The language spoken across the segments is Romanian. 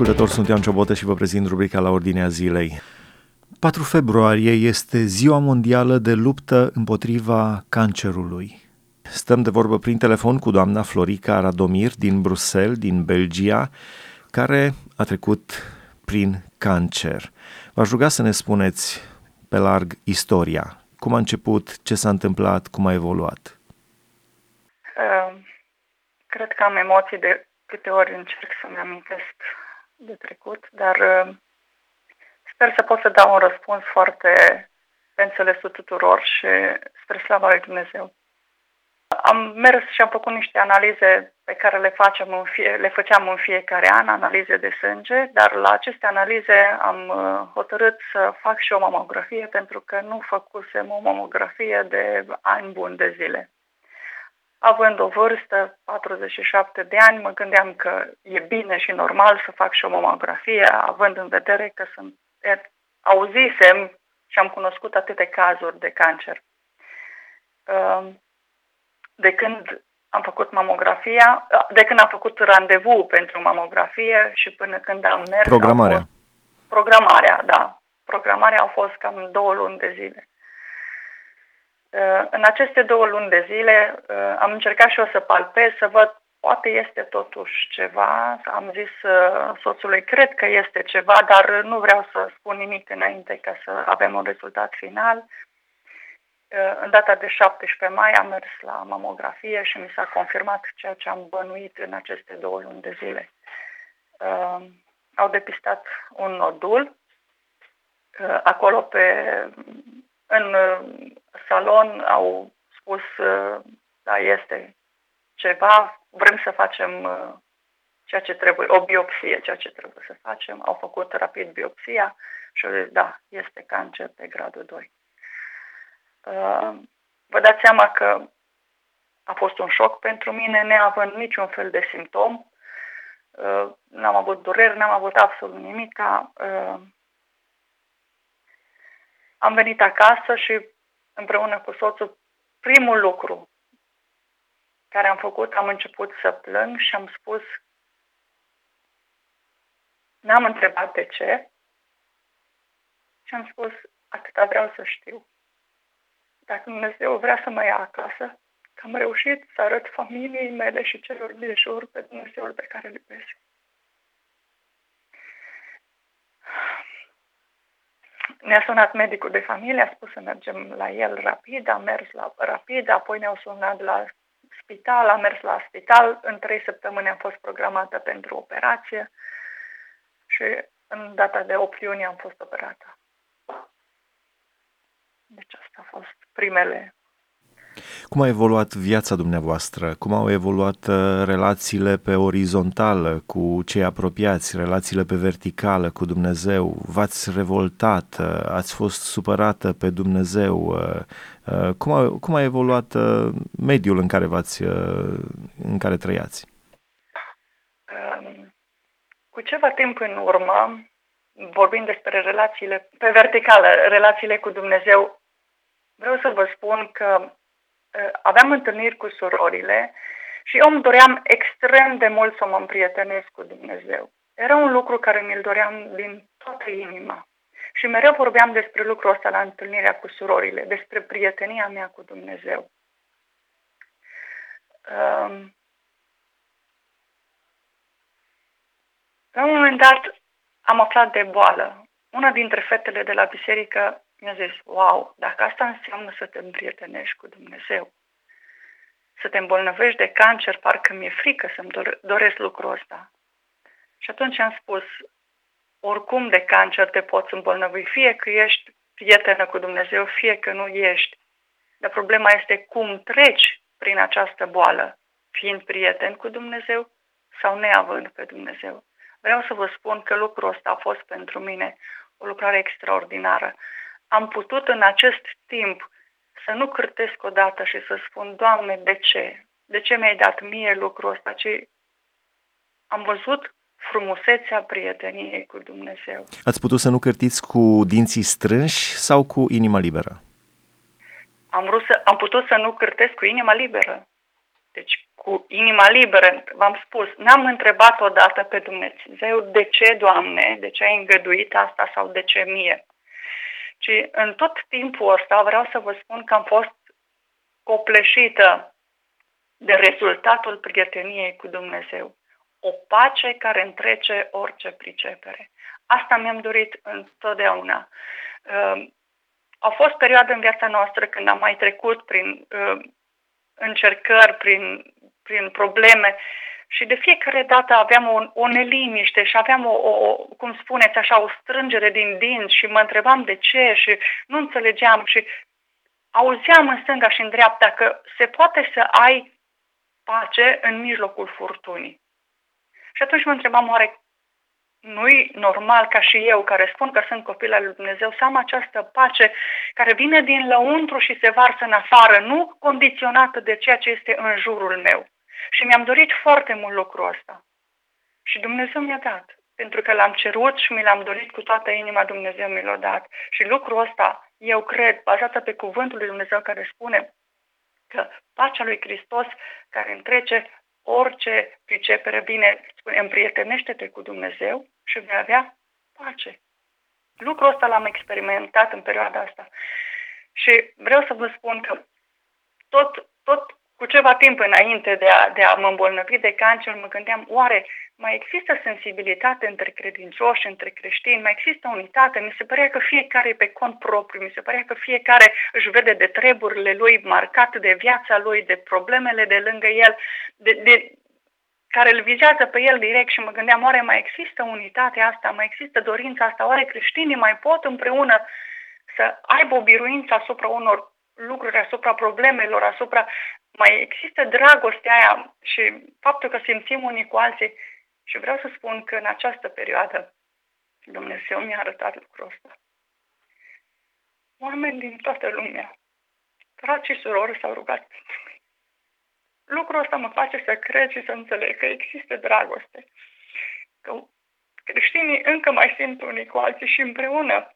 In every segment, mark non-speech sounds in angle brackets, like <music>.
ascultători, sunt Ioan Ciobotă și vă prezint rubrica la ordinea zilei. 4 februarie este Ziua Mondială de Luptă împotriva Cancerului. Stăm de vorbă prin telefon cu doamna Florica Radomir din Bruxelles, din Belgia, care a trecut prin cancer. V-aș ruga să ne spuneți pe larg istoria. Cum a început, ce s-a întâmplat, cum a evoluat? Uh, cred că am emoții de câte ori încerc să-mi amintesc de trecut, dar uh, sper să pot să dau un răspuns foarte pe înțelesul tuturor și spre slava lui Dumnezeu. Am mers și am făcut niște analize pe care le, facem în fie, le făceam în fiecare an, analize de sânge, dar la aceste analize am uh, hotărât să fac și o mamografie pentru că nu făcusem o mamografie de ani buni de zile. Având o vârstă, 47 de ani, mă gândeam că e bine și normal să fac și o mamografie, având în vedere că sunt, auzisem și am cunoscut atâtea cazuri de cancer. Uh, de când am făcut mamografia, de când am făcut randevu pentru mamografie și până când am mers... Programarea. Fost, programarea, da. Programarea au fost cam două luni de zile. Uh, în aceste două luni de zile uh, am încercat și eu să palpez, să văd poate este totuși ceva. Am zis uh, soțului, cred că este ceva, dar nu vreau să spun nimic înainte ca să avem un rezultat final. În data de 17 mai am mers la mamografie și mi s-a confirmat ceea ce am bănuit în aceste două luni de zile. Au depistat un nodul. Acolo pe în uh, salon au spus, uh, da, este ceva, vrem să facem uh, ceea ce trebuie, o biopsie, ceea ce trebuie să facem. Au făcut rapid biopsia și au zis, da, este cancer pe gradul 2. Vă dați seama că a fost un șoc pentru mine, neavând niciun fel de simptom. N-am avut dureri, n-am avut absolut nimic. Am venit acasă și împreună cu soțul, primul lucru care am făcut, am început să plâng și am spus, n-am întrebat de ce și am spus, atâta vreau să știu. Dacă Dumnezeu vrea să mă ia acasă, că am reușit să arăt familiei mele și celor din jur pe Dumnezeul pe care îl iubesc. Ne-a sunat medicul de familie, a spus să mergem la el rapid, am mers la rapid, apoi ne-au sunat la spital, am mers la spital, în trei săptămâni am fost programată pentru operație și în data de 8 iunie am fost operată. Deci asta a fost primele cum a evoluat viața dumneavoastră? Cum au evoluat uh, relațiile pe orizontală cu cei apropiați, relațiile pe verticală cu Dumnezeu? V-ați revoltat? Uh, ați fost supărată pe Dumnezeu? Uh, cum a, cum a evoluat mediul în care, v-ați, în care trăiați? Um, cu ceva timp în urmă, vorbind despre relațiile pe verticală, relațiile cu Dumnezeu, vreau să vă spun că Eh, aveam întâlniri cu surorile și eu îmi doream extrem de mult să mă împrietenesc cu Dumnezeu. Era un lucru care mi-l doream din toată inima. Și mereu vorbeam despre lucrul ăsta la întâlnirea cu surorile, despre prietenia mea cu Dumnezeu. Um, la un moment dat am aflat de boală. Una dintre fetele de la biserică mi-a zis, wow, dacă asta înseamnă să te împrietenești cu Dumnezeu, să te îmbolnăvești de cancer, parcă mi-e frică să-mi doresc lucrul ăsta. Și atunci am spus, oricum de cancer te poți îmbolnăvi, fie că ești prietenă cu Dumnezeu, fie că nu ești. Dar problema este cum treci prin această boală, fiind prieten cu Dumnezeu sau neavând pe Dumnezeu. Vreau să vă spun că lucrul ăsta a fost pentru mine o lucrare extraordinară am putut în acest timp să nu cârtesc odată și să spun, Doamne, de ce? De ce mi-ai dat mie lucrul ăsta? Ce am văzut frumusețea prieteniei cu Dumnezeu. Ați putut să nu cârtiți cu dinții strânși sau cu inima liberă? Am, vrut să, am putut să nu cârtesc cu inima liberă. Deci cu cu inima liberă, v-am spus, n-am întrebat odată pe Dumnezeu de ce, Doamne, de ce ai îngăduit asta sau de ce mie. Ci în tot timpul ăsta vreau să vă spun că am fost copleșită de rezultatul prieteniei cu Dumnezeu. O pace care întrece orice pricepere. Asta mi-am dorit întotdeauna. Uh, au fost perioade în viața noastră când am mai trecut prin uh, încercări, prin, prin probleme și de fiecare dată aveam o, o neliniște și aveam o, o, cum spuneți așa, o strângere din dinți și mă întrebam de ce și nu înțelegeam și auzeam în stânga și în dreapta că se poate să ai pace în mijlocul furtunii. Și atunci mă întrebam, oare nu-i normal ca și eu, care spun că sunt copil al lui Dumnezeu, să am această pace care vine din lăuntru și se varsă în afară, nu condiționată de ceea ce este în jurul meu. Și mi-am dorit foarte mult lucrul ăsta. Și Dumnezeu mi-a dat. Pentru că l-am cerut și mi l-am dorit cu toată inima, Dumnezeu mi l-a dat. Și lucrul ăsta, eu cred, bazată pe cuvântul lui Dumnezeu care spune că pacea lui Hristos care întrece orice pricepere bine, spune, împrietenește-te cu Dumnezeu și vei avea pace. Lucrul ăsta l-am experimentat în perioada asta. Și vreau să vă spun că tot, tot cu ceva timp înainte de a, de a mă îmbolnăvi de cancer, mă gândeam, oare mai există sensibilitate între credincioși, între creștini, mai există unitate? Mi se părea că fiecare e pe cont propriu, mi se părea că fiecare își vede de treburile lui marcat de viața lui, de problemele de lângă el, de, de, care îl vizează pe el direct și mă gândeam, oare mai există unitatea asta, mai există dorința asta, oare creștinii mai pot împreună să aibă o biruință asupra unor lucruri, asupra problemelor, asupra... Mai există dragostea aia și faptul că simțim unii cu alții. Și vreau să spun că în această perioadă Dumnezeu mi-a arătat lucrul ăsta. Oameni din toată lumea, frați și surori s-au rugat pentru mine. Lucrul ăsta mă face să cred și să înțeleg că există dragoste. Că creștinii încă mai simt unii cu alții și împreună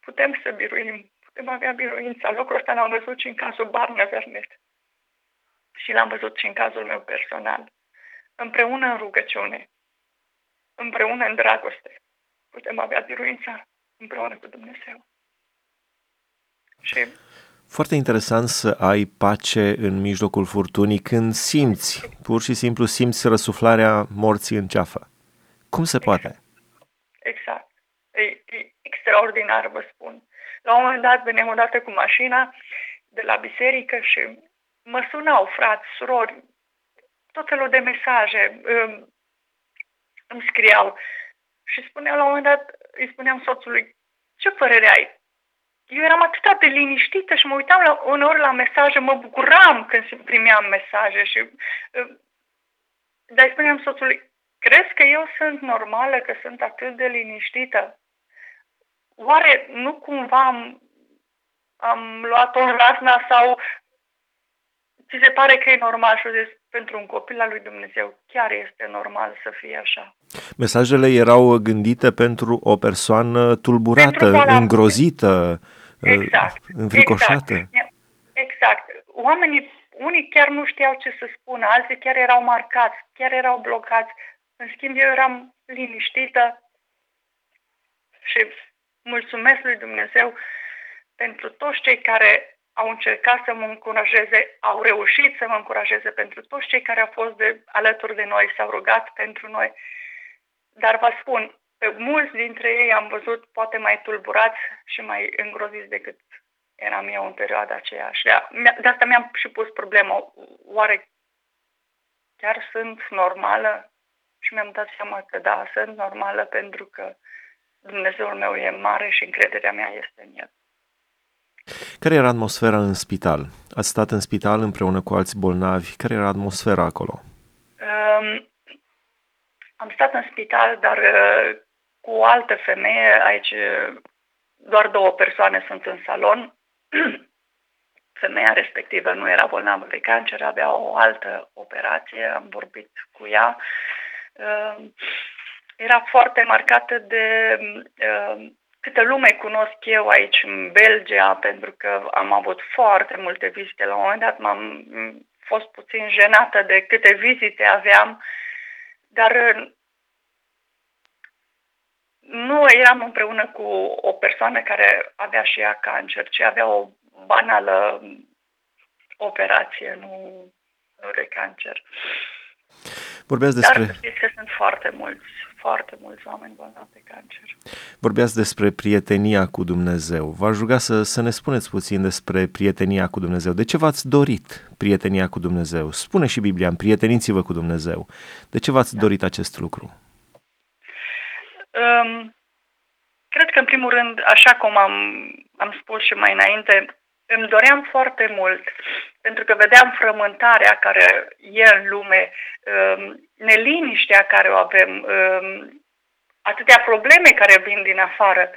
putem să biruim putem avea biruința. Lucrul ăsta l-am văzut și în cazul Barna Vernet. Și l-am văzut și în cazul meu personal. Împreună în rugăciune, împreună în dragoste, putem avea biruința împreună cu Dumnezeu. Și foarte interesant să ai pace în mijlocul furtunii când simți, pur și simplu simți răsuflarea morții în ceafă. Cum se poate? Exact. E, e extraordinar, vă spun. La un moment dat veneam odată cu mașina de la biserică și mă sunau frați, surori, tot felul de mesaje um, îmi scriau și spuneau la un moment dat, îi spuneam soțului, ce părere ai? Eu eram atât de liniștită și mă uitam la, uneori la mesaje, mă bucuram când primeam mesaje și um, dar îi spuneam soțului, crezi că eu sunt normală, că sunt atât de liniștită? Oare nu cumva am, am luat-o în rasna sau ți se pare că e normal și zis, pentru un copil al lui Dumnezeu chiar este normal să fie așa. Mesajele erau gândite pentru o persoană tulburată, îngrozită, exact, înfricoșată. Exact. exact. Oamenii, unii chiar nu știau ce să spună, alții chiar erau marcați, chiar erau blocați. În schimb, eu eram liniștită și mulțumesc lui Dumnezeu pentru toți cei care au încercat să mă încurajeze, au reușit să mă încurajeze pentru toți cei care au fost de, alături de noi, s-au rugat pentru noi. Dar vă spun, pe mulți dintre ei am văzut poate mai tulburați și mai îngroziți decât eram eu în perioada aceea. Și de, de asta mi-am și pus problema, oare chiar sunt normală? Și mi-am dat seama că da, sunt normală pentru că Dumnezeul meu e mare și încrederea mea este în El. Care era atmosfera în spital? Ați stat în spital împreună cu alți bolnavi. Care era atmosfera acolo? Um, am stat în spital, dar uh, cu o altă femeie. Aici uh, doar două persoane sunt în salon. <clears throat> Femeia respectivă nu era bolnavă de cancer, avea o altă operație. Am vorbit cu ea. Uh, era foarte marcată de uh, câtă lume cunosc eu aici în Belgia, pentru că am avut foarte multe vizite. La un moment dat m-am fost puțin jenată de câte vizite aveam, dar nu eram împreună cu o persoană care avea și ea cancer, ci avea o banală operație, nu, nu de cancer. Vorbeați despre... Dar știți că sunt foarte mulți, foarte mulți oameni bolnavi de cancer. Vorbeați despre prietenia cu Dumnezeu. V-aș ruga să, să ne spuneți puțin despre prietenia cu Dumnezeu. De ce v-ați dorit prietenia cu Dumnezeu? Spune și Biblia, prieteniți-vă cu Dumnezeu. De ce v-ați da. dorit acest lucru? Um, cred că, în primul rând, așa cum am, am spus și mai înainte, îmi doream foarte mult, pentru că vedeam frământarea care e în lume, um, neliniștea care o avem, um, atâtea probleme care vin din afară.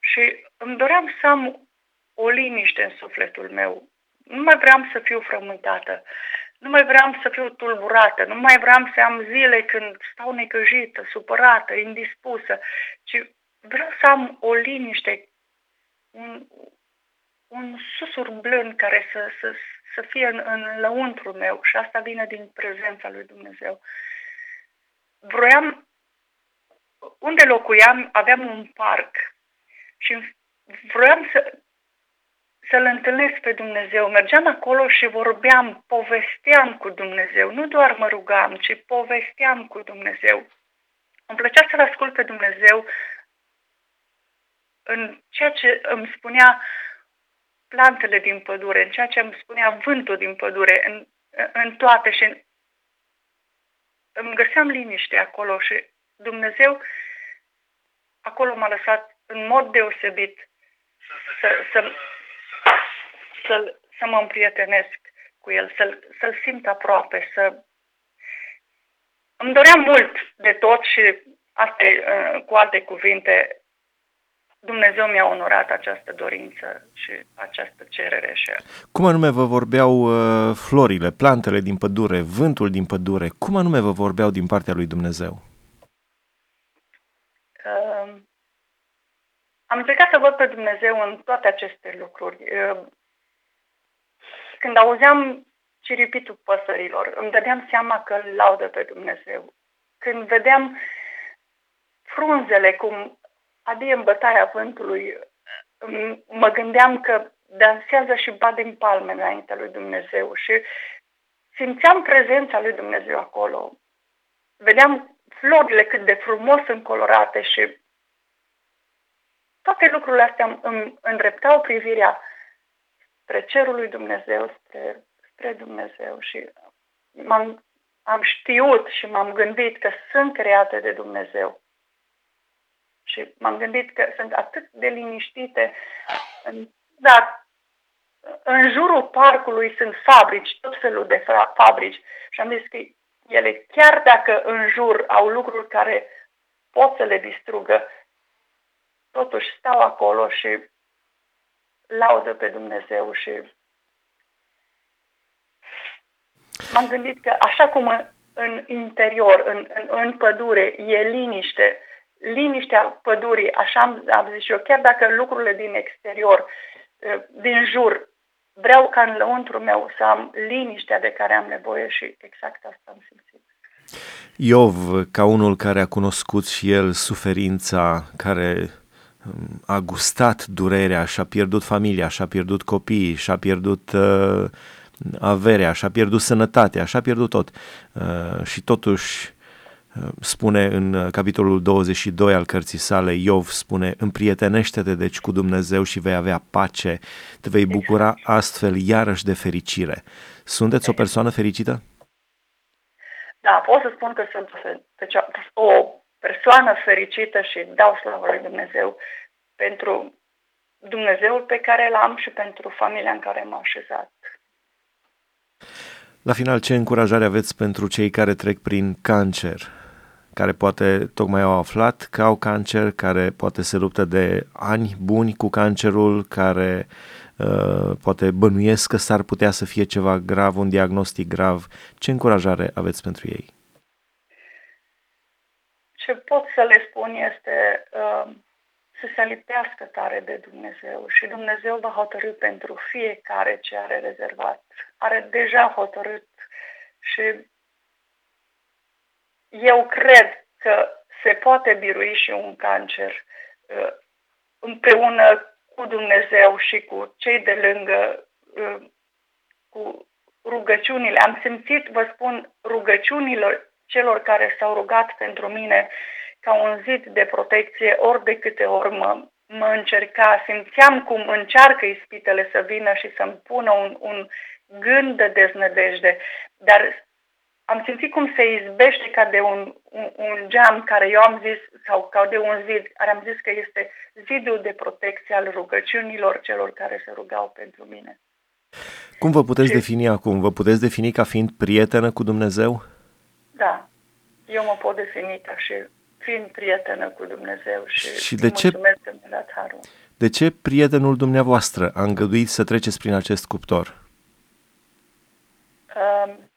Și îmi doream să am o liniște în sufletul meu. Nu mai vreau să fiu frământată, nu mai vreau să fiu tulburată, nu mai vreau să am zile când stau necăjită, supărată, indispusă, ci vreau să am o liniște, un, un susur blând care să, să, să fie în, în lăuntru meu și asta vine din prezența lui Dumnezeu. Vroiam, unde locuiam, aveam un parc și vroiam să, să-L întâlnesc pe Dumnezeu. Mergeam acolo și vorbeam, povesteam cu Dumnezeu. Nu doar mă rugam, ci povesteam cu Dumnezeu. Îmi plăcea să-L ascult pe Dumnezeu în ceea ce îmi spunea plantele din pădure, în ceea ce îmi spunea vântul din pădure, în, în toate și îmi găseam liniște acolo și Dumnezeu acolo m-a lăsat în mod deosebit să, să, să, să mă împrietenesc cu el, să-l, să-l simt aproape, să... Îmi doream mult de tot și asta uh, cu alte cuvinte, Dumnezeu mi-a onorat această dorință și această cerere. Și... Cum anume vă vorbeau uh, florile, plantele din pădure, vântul din pădure? Cum anume vă vorbeau din partea lui Dumnezeu? Uh, am încercat să văd pe Dumnezeu în toate aceste lucruri. Uh, când auzeam ciripitul păsărilor, îmi dădeam seama că îl laudă pe Dumnezeu. Când vedeam frunzele cum adie în bătaia vântului, mă gândeam că dansează și bat din palme înaintea lui Dumnezeu și simțeam prezența lui Dumnezeu acolo. Vedeam florile cât de frumos încolorate și toate lucrurile astea îmi îndreptau privirea spre cerul lui Dumnezeu, spre, spre Dumnezeu și m-am, am știut și m-am gândit că sunt create de Dumnezeu. Și m-am gândit că sunt atât de liniștite. Dar în jurul parcului sunt fabrici, tot felul de fabrici. Și am zis că ele, chiar dacă în jur au lucruri care pot să le distrugă, totuși stau acolo și laudă pe Dumnezeu și m-am gândit că așa cum în interior, în, în, în pădure, e liniște, liniștea pădurii, așa am, am zis eu, chiar dacă lucrurile din exterior, eh, din jur, vreau ca în lăuntru meu să am liniștea de care am nevoie și exact asta am simțit. Iov, ca unul care a cunoscut și el suferința care a gustat durerea, și-a pierdut familia, și-a pierdut copiii, și-a pierdut uh, averea, și-a pierdut sănătatea, și-a pierdut tot. Uh, și totuși uh, spune în uh, capitolul 22 al cărții sale, Iov spune, împrietenește-te deci cu Dumnezeu și vei avea pace, te vei bucura astfel iarăși de fericire. Sunteți o persoană fericită? Da, pot să spun că sunt o persoană fericită și dau slavă lui Dumnezeu pentru Dumnezeul pe care l-am și pentru familia în care m-am așezat. La final, ce încurajare aveți pentru cei care trec prin cancer, care poate tocmai au aflat că au cancer, care poate se luptă de ani buni cu cancerul, care uh, poate bănuiesc că s-ar putea să fie ceva grav, un diagnostic grav. Ce încurajare aveți pentru ei? Ce pot să le spun este uh, să se lipească tare de Dumnezeu și Dumnezeu va hotărâ pentru fiecare ce are rezervat are deja hotărât și eu cred că se poate birui și un cancer uh, împreună cu Dumnezeu și cu cei de lângă, uh, cu rugăciunile. Am simțit, vă spun, rugăciunilor celor care s-au rugat pentru mine ca un zid de protecție ori de câte ori mă, mă încerca, simțeam cum încearcă ispitele să vină și să-mi pună un, un gând de deznădejde, dar am simțit cum se izbește ca de un, un, un geam care eu am zis, sau ca de un zid, care am zis că este zidul de protecție al rugăciunilor celor care se rugau pentru mine. Cum vă puteți și... defini acum? Vă puteți defini ca fiind prietenă cu Dumnezeu? Da, eu mă pot defini ca și fiind prietenă cu Dumnezeu și, și de ce, că mi harul. De ce prietenul dumneavoastră a îngăduit să treceți prin acest cuptor? Um,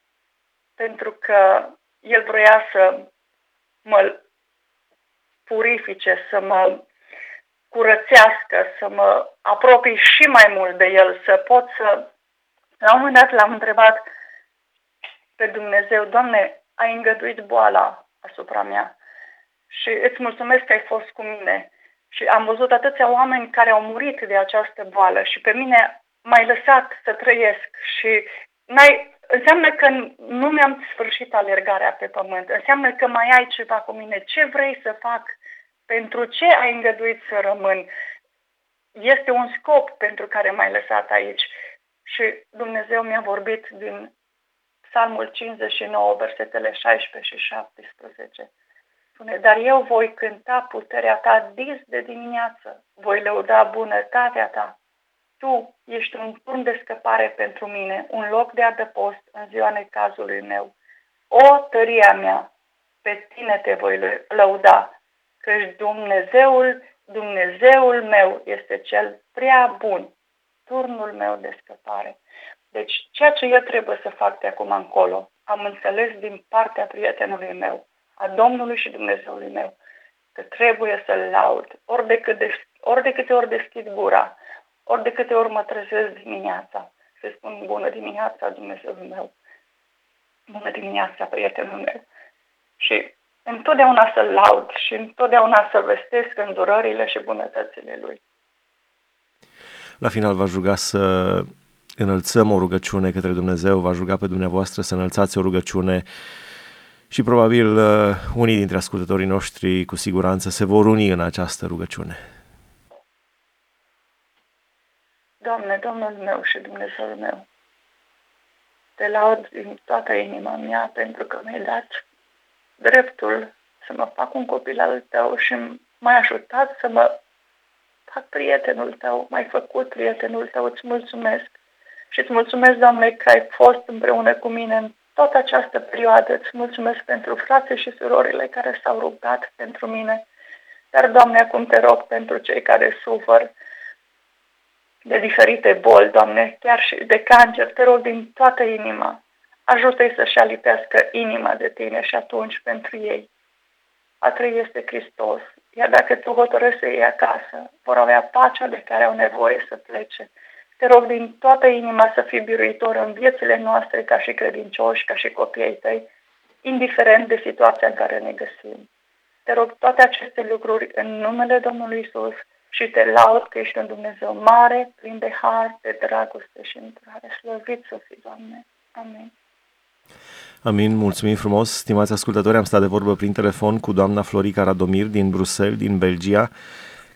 pentru că el vrea să mă purifice, să mă curățească, să mă apropii și mai mult de el, să pot să... La un moment dat l-am întrebat pe Dumnezeu, Doamne, ai îngăduit boala asupra mea și îți mulțumesc că ai fost cu mine. Și am văzut atâția oameni care au murit de această boală și pe mine m-ai lăsat să trăiesc și n-ai, înseamnă că nu mi-am sfârșit alergarea pe pământ, înseamnă că mai ai ceva cu mine. Ce vrei să fac? Pentru ce ai îngăduit să rămân? Este un scop pentru care m-ai lăsat aici. Și Dumnezeu mi-a vorbit din Psalmul 59, versetele 16 și 17. Spune, dar eu voi cânta puterea ta dis de dimineață, voi lăuda bunătatea ta. Tu ești un turn de scăpare pentru mine, un loc de adăpost în ziua necazului meu. O tăria mea, pe tine te voi lăuda, căci Dumnezeul, Dumnezeul meu este cel prea bun, turnul meu de scăpare. Deci, ceea ce eu trebuie să fac de acum încolo, am înțeles din partea prietenului meu, a Domnului și Dumnezeului meu, că trebuie să-L laud ori de, câte, ori de câte ori deschid gura, ori de câte ori mă trezesc dimineața, să spun bună dimineața Dumnezeul meu, bună dimineața prietenul meu. Și întotdeauna să-L laud și întotdeauna să vestesc îndurările și bunătățile Lui. La final v-aș ruga să înălțăm o rugăciune către Dumnezeu, v-aș ruga pe dumneavoastră să înălțați o rugăciune și probabil uh, unii dintre ascultătorii noștri cu siguranță se vor uni în această rugăciune. Doamne, Domnul meu și Dumnezeul meu, te laud din toată inima mea pentru că mi-ai dat dreptul să mă fac un copil al tău și m-ai ajutat să mă fac prietenul tău, m-ai făcut prietenul tău, îți mulțumesc. Și îți mulțumesc, Doamne, că ai fost împreună cu mine în toată această perioadă. Îți mulțumesc pentru frații și surorile care s-au rugat pentru mine. Dar, Doamne, acum te rog pentru cei care sufăr de diferite boli, Doamne, chiar și de cancer, te rog din toată inima, ajută-i să-și alipească inima de Tine și atunci pentru ei. A trăi este Hristos, iar dacă Tu hotărăști să iei acasă, vor avea pacea de care au nevoie să plece. Te rog din toată inima să fii biruitor în viețile noastre ca și credincioși, ca și copiii tăi, indiferent de situația în care ne găsim. Te rog toate aceste lucruri în numele Domnului Isus și te laud că ești un Dumnezeu mare, plin de har, de dragoste și intrare. Slăvit să fii, Doamne. Amin. Amin, mulțumim frumos. Stimați ascultători, am stat de vorbă prin telefon cu doamna Florica Radomir din Bruxelles, din Belgia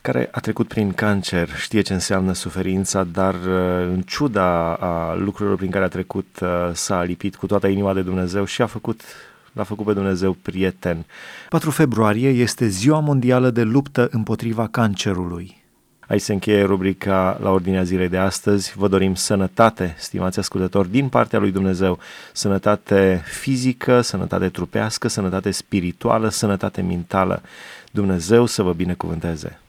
care a trecut prin cancer, știe ce înseamnă suferința, dar uh, în ciuda a lucrurilor prin care a trecut, uh, s-a lipit cu toată inima de Dumnezeu și a făcut l-a făcut pe Dumnezeu prieten. 4 februarie este Ziua Mondială de Luptă împotriva Cancerului. Aici se încheie rubrica la ordinea zilei de astăzi. Vă dorim sănătate, stimați ascultători, din partea lui Dumnezeu. Sănătate fizică, sănătate trupească, sănătate spirituală, sănătate mentală. Dumnezeu să vă binecuvânteze!